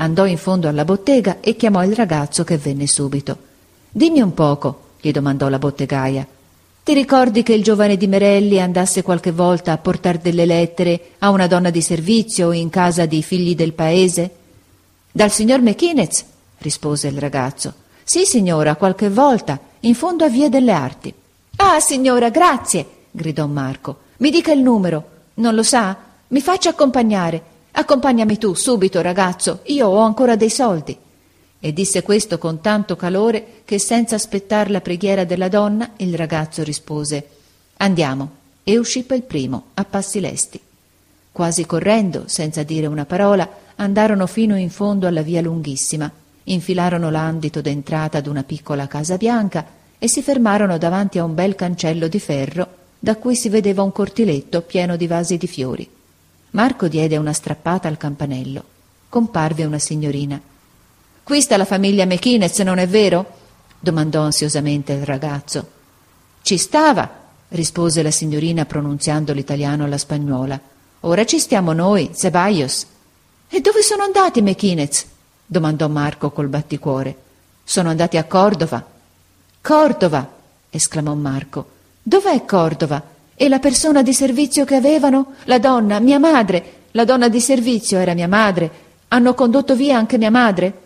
Andò in fondo alla bottega e chiamò il ragazzo che venne subito. Dimmi un poco, gli domandò la bottegaia. Ti ricordi che il giovane di Merelli andasse qualche volta a portar delle lettere a una donna di servizio in casa dei figli del paese? Dal signor McInnes, rispose il ragazzo. Sì, signora, qualche volta, in fondo a Via delle Arti. Ah, signora, grazie, gridò Marco. Mi dica il numero. Non lo sa? Mi faccia accompagnare. Accompagnami tu, subito, ragazzo. Io ho ancora dei soldi. E disse questo con tanto calore che senza aspettar la preghiera della donna il ragazzo rispose Andiamo. E uscì per il primo, a passi lesti. Quasi correndo, senza dire una parola, andarono fino in fondo alla via lunghissima, infilarono l'andito d'entrata ad una piccola casa bianca e si fermarono davanti a un bel cancello di ferro da cui si vedeva un cortiletto pieno di vasi di fiori. Marco diede una strappata al campanello. Comparve una signorina. Qui sta la famiglia McInnes, non è vero? domandò ansiosamente il ragazzo. Ci stava, rispose la signorina pronunziando l'italiano alla spagnola. Ora ci stiamo noi, Ceballos. E dove sono andati McInnes? domandò Marco col batticuore. Sono andati a Cordova. Cordova! esclamò Marco. Dov'è Cordova? E la persona di servizio che avevano? La donna, mia madre. La donna di servizio era mia madre. Hanno condotto via anche mia madre?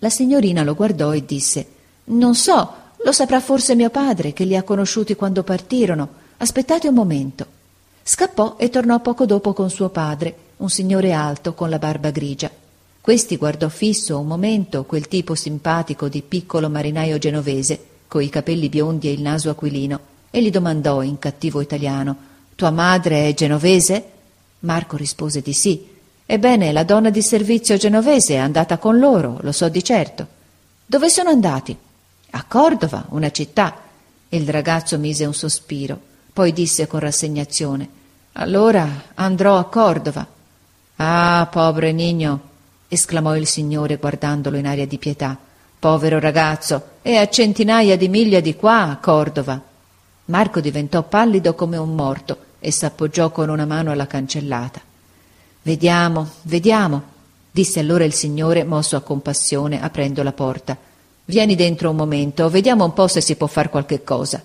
La signorina lo guardò e disse Non so, lo saprà forse mio padre, che li ha conosciuti quando partirono. Aspettate un momento. Scappò e tornò poco dopo con suo padre, un signore alto con la barba grigia. Questi guardò fisso un momento quel tipo simpatico di piccolo marinaio genovese, coi capelli biondi e il naso aquilino, e gli domandò in cattivo italiano Tua madre è genovese? Marco rispose di sì Ebbene, la donna di servizio genovese è andata con loro, lo so di certo. Dove sono andati? A Cordova, una città. Il ragazzo mise un sospiro, poi disse con rassegnazione Allora andrò a Cordova. Ah, povero Nino, esclamò il signore guardandolo in aria di pietà. Povero ragazzo, è a centinaia di miglia di qua a Cordova. Marco diventò pallido come un morto e s'appoggiò con una mano alla cancellata. Vediamo, vediamo, disse allora il signore, mosso a compassione, aprendo la porta. Vieni dentro un momento, vediamo un po' se si può far qualche cosa.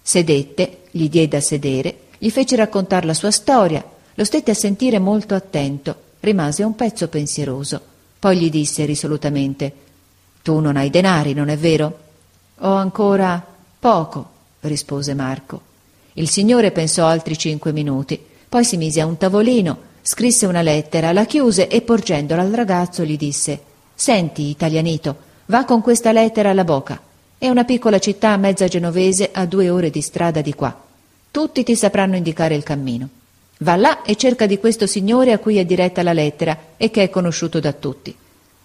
Sedette, gli diede a sedere, gli fece raccontar la sua storia, lo stette a sentire molto attento, rimase un pezzo pensieroso. Poi gli disse risolutamente Tu non hai denari, non è vero? Ho ancora poco, rispose Marco. Il signore pensò altri cinque minuti, poi si mise a un tavolino, scrisse una lettera, la chiuse e porgendola al ragazzo gli disse Senti, italianito, va con questa lettera alla Boca. È una piccola città mezza genovese a due ore di strada di qua. Tutti ti sapranno indicare il cammino. Va là e cerca di questo signore a cui è diretta la lettera e che è conosciuto da tutti.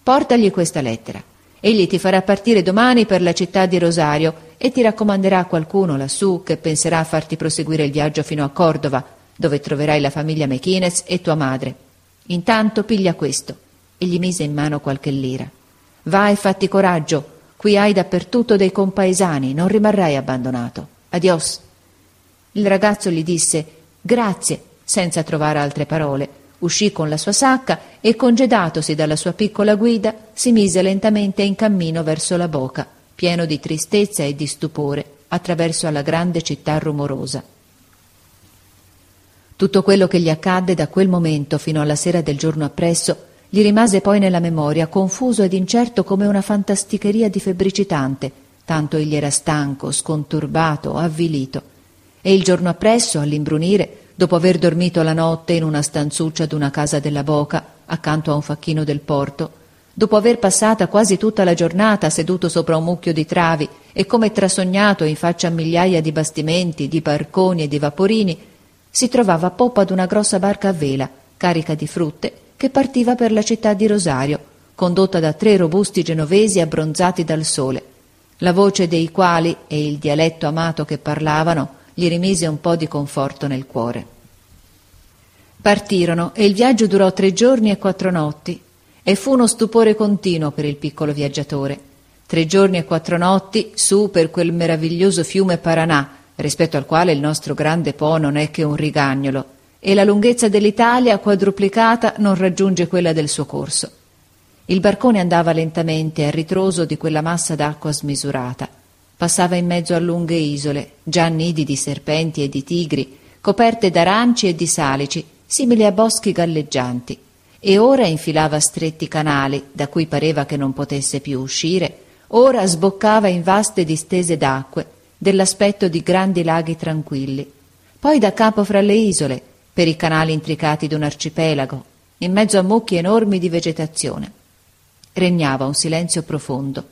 Portagli questa lettera. Egli ti farà partire domani per la città di Rosario e ti raccomanderà qualcuno lassù che penserà a farti proseguire il viaggio fino a Cordova, dove troverai la famiglia McInnes e tua madre. Intanto piglia questo. E gli mise in mano qualche lira. Va e fatti coraggio. Qui hai dappertutto dei compaesani, non rimarrai abbandonato. Adios. Il ragazzo gli disse grazie, senza trovare altre parole. Uscì con la sua sacca e, congedatosi dalla sua piccola guida, si mise lentamente in cammino verso la boca, pieno di tristezza e di stupore, attraverso alla grande città rumorosa. Tutto quello che gli accadde da quel momento fino alla sera del giorno appresso gli rimase poi nella memoria, confuso ed incerto come una fantasticheria di febbricitante, tanto egli era stanco, sconturbato, avvilito. E il giorno appresso, all'imbrunire, dopo aver dormito la notte in una stanzuccia d'una casa della Boca, accanto a un facchino del porto, dopo aver passata quasi tutta la giornata seduto sopra un mucchio di travi e come trasognato in faccia a migliaia di bastimenti, di barconi e di vaporini, si trovava a poppa d'una grossa barca a vela, carica di frutte, che partiva per la città di Rosario, condotta da tre robusti genovesi abbronzati dal sole, la voce dei quali e il dialetto amato che parlavano gli rimise un po' di conforto nel cuore. Partirono e il viaggio durò tre giorni e quattro notti e fu uno stupore continuo per il piccolo viaggiatore. Tre giorni e quattro notti su per quel meraviglioso fiume Paranà, rispetto al quale il nostro grande Po non è che un rigagnolo, e la lunghezza dell'Italia quadruplicata non raggiunge quella del suo corso. Il barcone andava lentamente a ritroso di quella massa d'acqua smisurata. Passava in mezzo a lunghe isole, già nidi di serpenti e di tigri, coperte d'aranci e di salici, simili a boschi galleggianti, e ora infilava stretti canali, da cui pareva che non potesse più uscire, ora sboccava in vaste distese d'acque, dell'aspetto di grandi laghi tranquilli, poi da capo fra le isole, per i canali intricati d'un arcipelago, in mezzo a mucchi enormi di vegetazione. Regnava un silenzio profondo.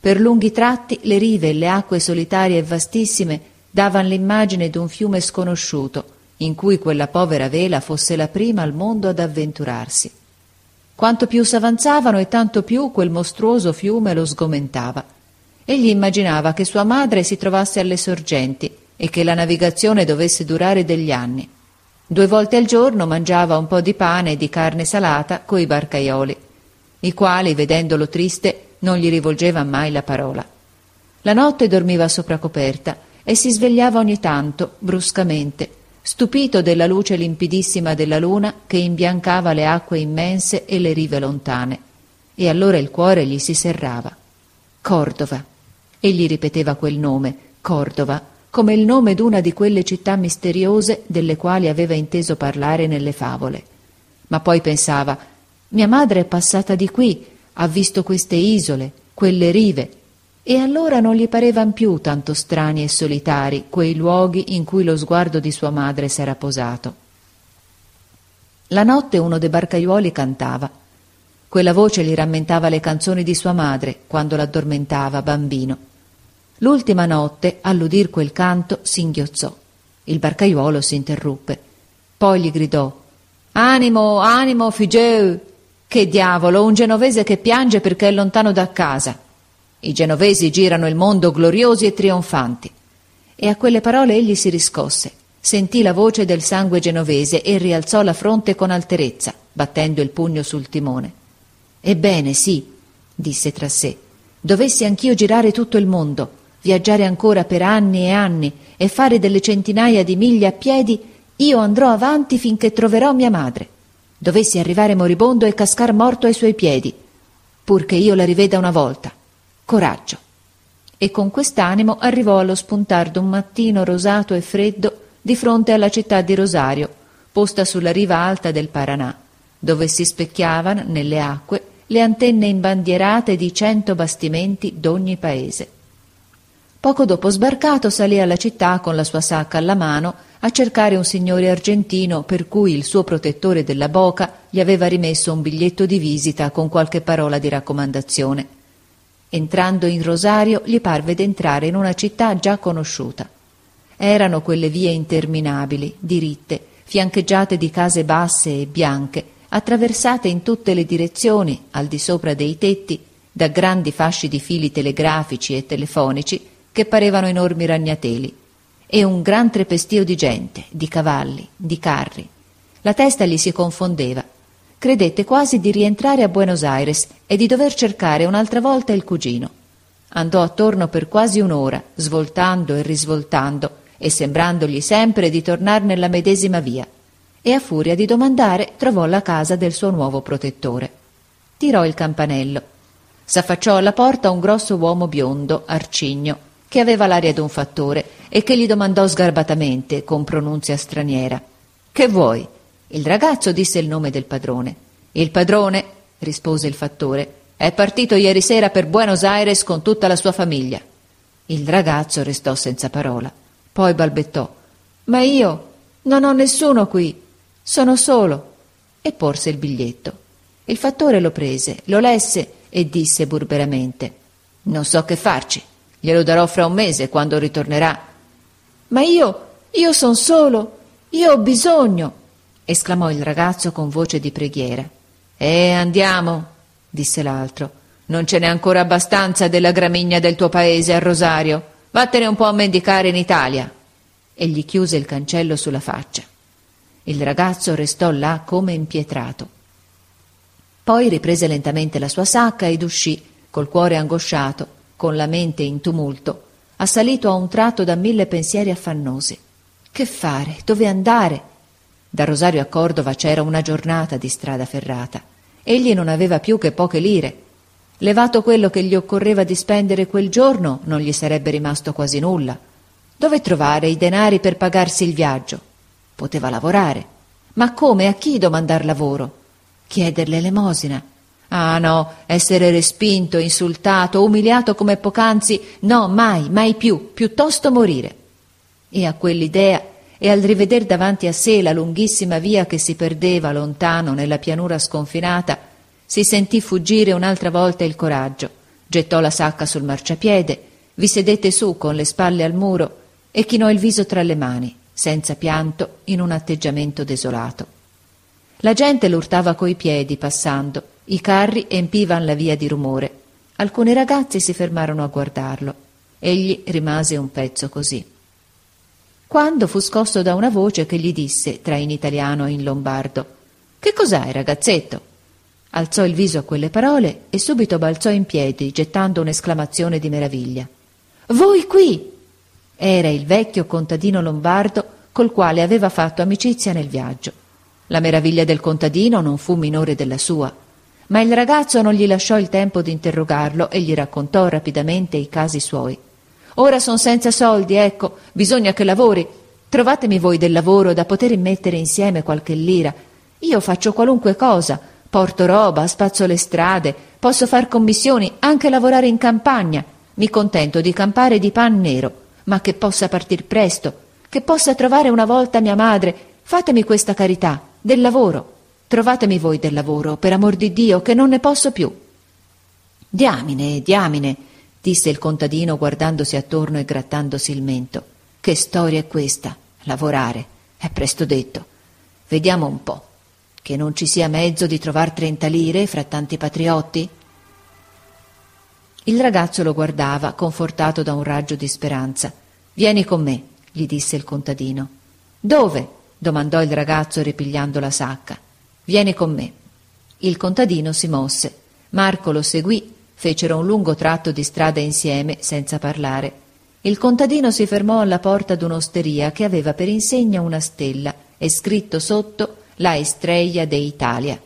Per lunghi tratti le rive e le acque solitarie e vastissime davano l'immagine d'un fiume sconosciuto, in cui quella povera vela fosse la prima al mondo ad avventurarsi. Quanto più s'avanzavano e tanto più quel mostruoso fiume lo sgomentava. Egli immaginava che sua madre si trovasse alle sorgenti e che la navigazione dovesse durare degli anni. Due volte al giorno mangiava un po' di pane e di carne salata coi barcaioli, i quali, vedendolo triste, non gli rivolgevan mai la parola. La notte dormiva sopra coperta e si svegliava ogni tanto, bruscamente, stupito della luce limpidissima della luna che imbiancava le acque immense e le rive lontane. E allora il cuore gli si serrava. Cordova. Egli ripeteva quel nome, Cordova, come il nome d'una di quelle città misteriose delle quali aveva inteso parlare nelle favole. Ma poi pensava mia madre è passata di qui, ha visto queste isole, quelle rive, e allora non gli parevan più tanto strani e solitari quei luoghi in cui lo sguardo di sua madre s'era posato. La notte uno dei barcaiuoli cantava. Quella voce gli rammentava le canzoni di sua madre quando l'addormentava bambino. L'ultima notte, all'udir quel canto, singhiozzò. Il barcaiuolo si interruppe. Poi gli gridò Animo, animo, Figeu! Che diavolo, un genovese che piange perché è lontano da casa. I genovesi girano il mondo gloriosi e trionfanti. E a quelle parole egli si riscosse, sentì la voce del sangue genovese e rialzò la fronte con alterezza, battendo il pugno sul timone. Ebbene, sì, disse tra sé, dovessi anch'io girare tutto il mondo, viaggiare ancora per anni e anni e fare delle centinaia di miglia a piedi, io andrò avanti finché troverò mia madre. Dovessi arrivare moribondo e cascar morto ai suoi piedi, purché io la riveda una volta coraggio. E con quest'animo arrivò allo spuntar d'un mattino rosato e freddo di fronte alla città di Rosario, posta sulla riva alta del Paranà, dove si specchiavano nelle acque le antenne imbandierate di cento bastimenti d'ogni paese. Poco dopo sbarcato salì alla città con la sua sacca alla mano a cercare un signore argentino per cui il suo protettore della boca gli aveva rimesso un biglietto di visita con qualche parola di raccomandazione. Entrando in Rosario gli parve d'entrare in una città già conosciuta. Erano quelle vie interminabili, diritte, fiancheggiate di case basse e bianche, attraversate in tutte le direzioni, al di sopra dei tetti, da grandi fasci di fili telegrafici e telefonici che parevano enormi ragnateli, e un gran trepestio di gente, di cavalli, di carri. La testa gli si confondeva credette quasi di rientrare a Buenos Aires e di dover cercare un'altra volta il cugino. Andò attorno per quasi un'ora, svoltando e risvoltando, e sembrandogli sempre di tornar nella medesima via, e a furia di domandare trovò la casa del suo nuovo protettore. Tirò il campanello. S'affacciò alla porta un grosso uomo biondo, arcigno, che aveva l'aria d'un fattore e che gli domandò sgarbatamente, con pronunzia straniera: Che vuoi? Il ragazzo disse il nome del padrone. Il padrone, rispose il fattore, è partito ieri sera per Buenos Aires con tutta la sua famiglia. Il ragazzo restò senza parola. Poi balbettò. Ma io non ho nessuno qui. Sono solo. E porse il biglietto. Il fattore lo prese, lo lesse e disse burberamente. Non so che farci. Glielo darò fra un mese quando ritornerà. Ma io, io son solo. Io ho bisogno esclamò il ragazzo con voce di preghiera. Eh, andiamo, disse l'altro. Non ce n'è ancora abbastanza della gramigna del tuo paese a Rosario. Vattene un po' a mendicare in Italia. E gli chiuse il cancello sulla faccia. Il ragazzo restò là come impietrato. Poi riprese lentamente la sua sacca ed uscì, col cuore angosciato, con la mente in tumulto, assalito a un tratto da mille pensieri affannosi. Che fare? Dove andare? Da Rosario a Cordova c'era una giornata di strada ferrata egli non aveva più che poche lire. Levato quello che gli occorreva di spendere quel giorno, non gli sarebbe rimasto quasi nulla. Dove trovare i denari per pagarsi il viaggio? Poteva lavorare. Ma come? A chi domandar lavoro? Chieder l'elemosina? Ah no, essere respinto, insultato, umiliato come poc'anzi, no, mai, mai più, piuttosto morire. E a quell'idea e al riveder davanti a sé la lunghissima via che si perdeva lontano nella pianura sconfinata, si sentì fuggire un'altra volta il coraggio, gettò la sacca sul marciapiede, vi sedette su con le spalle al muro e chinò il viso tra le mani, senza pianto, in un atteggiamento desolato. La gente l'urtava coi piedi passando, i carri empivan la via di rumore. Alcuni ragazzi si fermarono a guardarlo. Egli rimase un pezzo così. Quando fu scosso da una voce che gli disse, tra in italiano e in lombardo, Che cos'hai, ragazzetto? Alzò il viso a quelle parole e subito balzò in piedi, gettando un'esclamazione di meraviglia. Voi qui! Era il vecchio contadino lombardo col quale aveva fatto amicizia nel viaggio. La meraviglia del contadino non fu minore della sua, ma il ragazzo non gli lasciò il tempo di interrogarlo e gli raccontò rapidamente i casi suoi. Ora son senza soldi, ecco, bisogna che lavori. Trovatemi voi del lavoro da poter mettere insieme qualche lira. Io faccio qualunque cosa, porto roba, spazzo le strade, posso far commissioni, anche lavorare in campagna. Mi contento di campare di pan nero, ma che possa partir presto, che possa trovare una volta mia madre. Fatemi questa carità, del lavoro. Trovatemi voi del lavoro, per amor di Dio, che non ne posso più. Diamine, diamine, disse il contadino guardandosi attorno e grattandosi il mento. Che storia è questa? Lavorare. È presto detto. Vediamo un po'. Che non ci sia mezzo di trovar trenta lire fra tanti patriotti? Il ragazzo lo guardava, confortato da un raggio di speranza. Vieni con me, gli disse il contadino. Dove? domandò il ragazzo ripigliando la sacca. Vieni con me. Il contadino si mosse. Marco lo seguì Fecero un lungo tratto di strada insieme, senza parlare. Il contadino si fermò alla porta d'un'osteria che aveva per insegna una stella e scritto sotto La Estrella de Italia.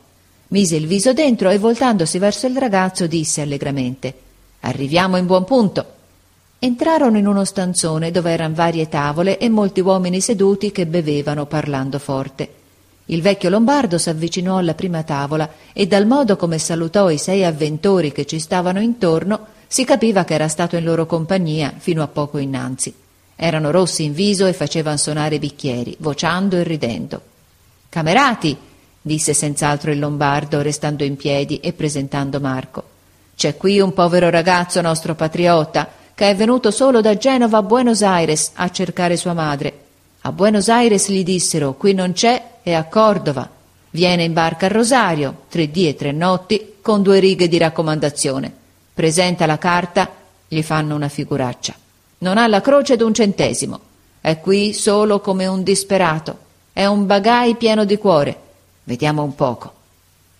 Mise il viso dentro e voltandosi verso il ragazzo disse allegramente Arriviamo in buon punto. Entrarono in uno stanzone dove eran varie tavole e molti uomini seduti che bevevano parlando forte. Il vecchio lombardo s'avvicinò alla prima tavola e dal modo come salutò i sei avventori che ci stavano intorno si capiva che era stato in loro compagnia fino a poco innanzi. Erano rossi in viso e facevano suonare i bicchieri, vociando e ridendo. Camerati, disse senz'altro il lombardo, restando in piedi e presentando Marco. C'è qui un povero ragazzo nostro patriota che è venuto solo da Genova a Buenos Aires a cercare sua madre. A Buenos Aires gli dissero qui non c'è e a Cordova. Viene in barca a Rosario, tre dì e tre notti, con due righe di raccomandazione. Presenta la carta, gli fanno una figuraccia. Non ha la croce d'un centesimo. È qui solo come un disperato. È un bagai pieno di cuore. Vediamo un poco.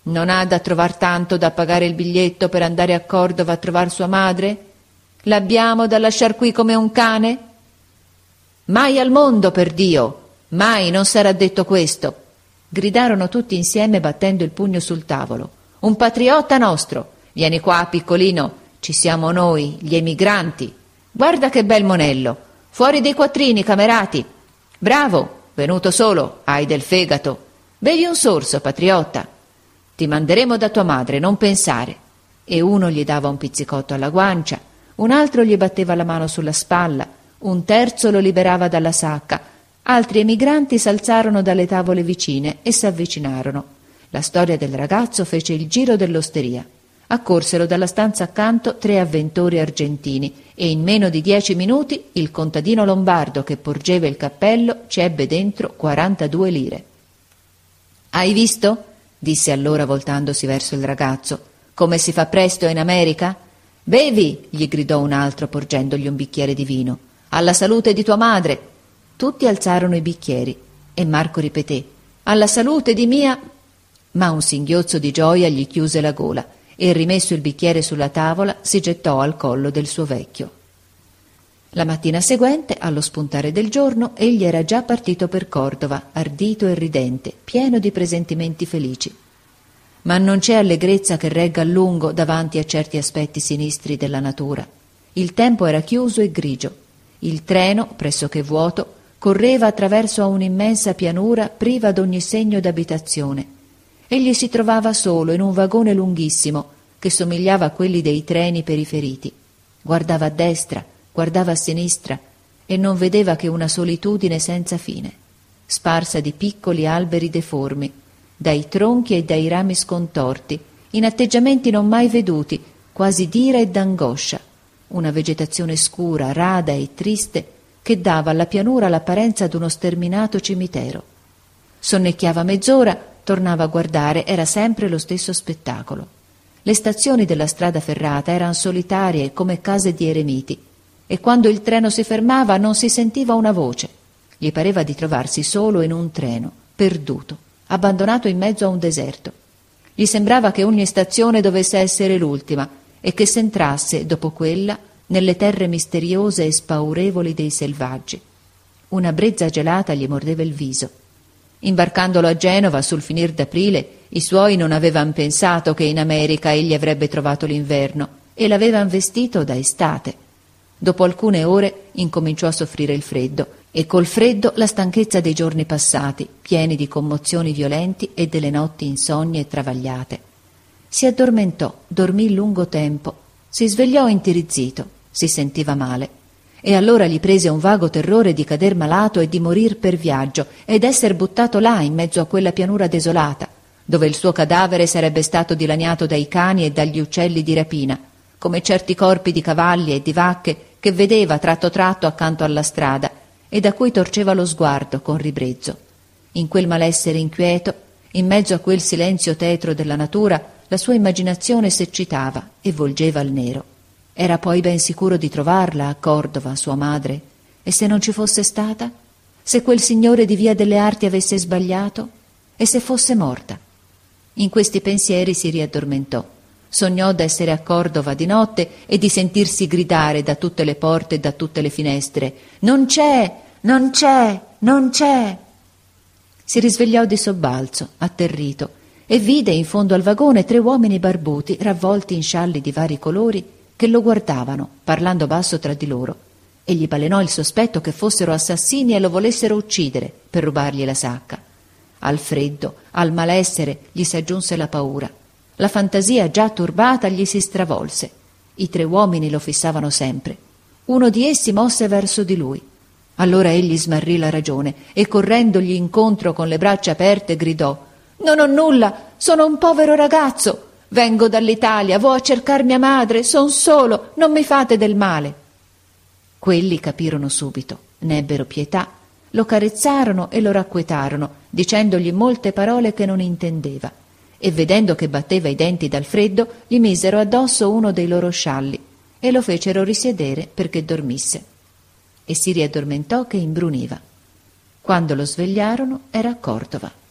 Non ha da trovar tanto da pagare il biglietto per andare a Cordova a trovar sua madre? L'abbiamo da lasciar qui come un cane? Mai al mondo, per Dio! Mai non sarà detto questo! gridarono tutti insieme battendo il pugno sul tavolo. Un patriota nostro! Vieni qua, piccolino, ci siamo noi, gli emigranti. Guarda che bel monello! Fuori dei quattrini, camerati! Bravo! Venuto solo, hai del fegato. Bevi un sorso, patriotta. Ti manderemo da tua madre, non pensare. E uno gli dava un pizzicotto alla guancia, un altro gli batteva la mano sulla spalla, un terzo lo liberava dalla sacca, Altri emigranti s'alzarono dalle tavole vicine e s'avvicinarono. La storia del ragazzo fece il giro dell'osteria. Accorsero dalla stanza accanto tre avventori argentini e in meno di dieci minuti il contadino lombardo che porgeva il cappello ci ebbe dentro quarantadue lire. Hai visto? disse allora voltandosi verso il ragazzo. Come si fa presto in America? Bevi, gli gridò un altro porgendogli un bicchiere di vino. Alla salute di tua madre. Tutti alzarono i bicchieri e Marco ripeté Alla salute di mia. Ma un singhiozzo di gioia gli chiuse la gola e rimesso il bicchiere sulla tavola si gettò al collo del suo vecchio. La mattina seguente, allo spuntare del giorno, egli era già partito per Cordova, ardito e ridente, pieno di presentimenti felici. ma non c'è allegrezza che regga a lungo davanti a certi aspetti sinistri della natura. Il tempo era chiuso e grigio. Il treno, pressoché vuoto, correva attraverso a un'immensa pianura priva d'ogni segno d'abitazione. Egli si trovava solo in un vagone lunghissimo che somigliava a quelli dei treni periferiti. Guardava a destra, guardava a sinistra e non vedeva che una solitudine senza fine, sparsa di piccoli alberi deformi, dai tronchi e dai rami scontorti, in atteggiamenti non mai veduti, quasi d'ira e d'angoscia, una vegetazione scura, rada e triste che dava alla pianura l'apparenza d'uno sterminato cimitero. Sonnecchiava mezz'ora, tornava a guardare, era sempre lo stesso spettacolo. Le stazioni della strada ferrata erano solitarie come case di eremiti e quando il treno si fermava non si sentiva una voce. Gli pareva di trovarsi solo in un treno, perduto, abbandonato in mezzo a un deserto. Gli sembrava che ogni stazione dovesse essere l'ultima e che s'entrasse, dopo quella, nelle terre misteriose e spaurevoli dei selvaggi. Una brezza gelata gli mordeva il viso. Imbarcandolo a Genova sul finir d'aprile, i suoi non avevan pensato che in America egli avrebbe trovato l'inverno e l'avevan vestito da estate. Dopo alcune ore incominciò a soffrire il freddo e col freddo la stanchezza dei giorni passati, pieni di commozioni violenti e delle notti insogne e travagliate. Si addormentò, dormì lungo tempo, si svegliò intirizzito si sentiva male. E allora gli prese un vago terrore di cader malato e di morir per viaggio ed esser buttato là in mezzo a quella pianura desolata, dove il suo cadavere sarebbe stato dilaniato dai cani e dagli uccelli di rapina, come certi corpi di cavalli e di vacche che vedeva tratto tratto accanto alla strada e da cui torceva lo sguardo con ribrezzo. In quel malessere inquieto, in mezzo a quel silenzio tetro della natura, la sua immaginazione s'eccitava e volgeva al nero. Era poi ben sicuro di trovarla a Cordova, sua madre. E se non ci fosse stata? Se quel signore di Via delle Arti avesse sbagliato? E se fosse morta? In questi pensieri si riaddormentò. Sognò d'essere a Cordova di notte e di sentirsi gridare da tutte le porte e da tutte le finestre Non c'è, non c'è, non c'è. Si risvegliò di sobbalzo, atterrito, e vide in fondo al vagone tre uomini barbuti ravvolti in scialli di vari colori che lo guardavano, parlando basso tra di loro, e gli balenò il sospetto che fossero assassini e lo volessero uccidere per rubargli la sacca. Al freddo, al malessere gli s'aggiunse la paura. La fantasia già turbata gli si stravolse. I tre uomini lo fissavano sempre. Uno di essi mosse verso di lui. Allora egli smarrì la ragione e correndogli incontro con le braccia aperte gridò Non ho nulla, sono un povero ragazzo. Vengo dall'Italia, vo a cercar mia madre, son solo, non mi fate del male. Quelli capirono subito, ne ebbero pietà, lo carezzarono e lo racquetarono, dicendogli molte parole che non intendeva, e vedendo che batteva i denti dal freddo, gli misero addosso uno dei loro scialli e lo fecero risiedere perché dormisse. E si riaddormentò che imbruniva. Quando lo svegliarono era a Cordova.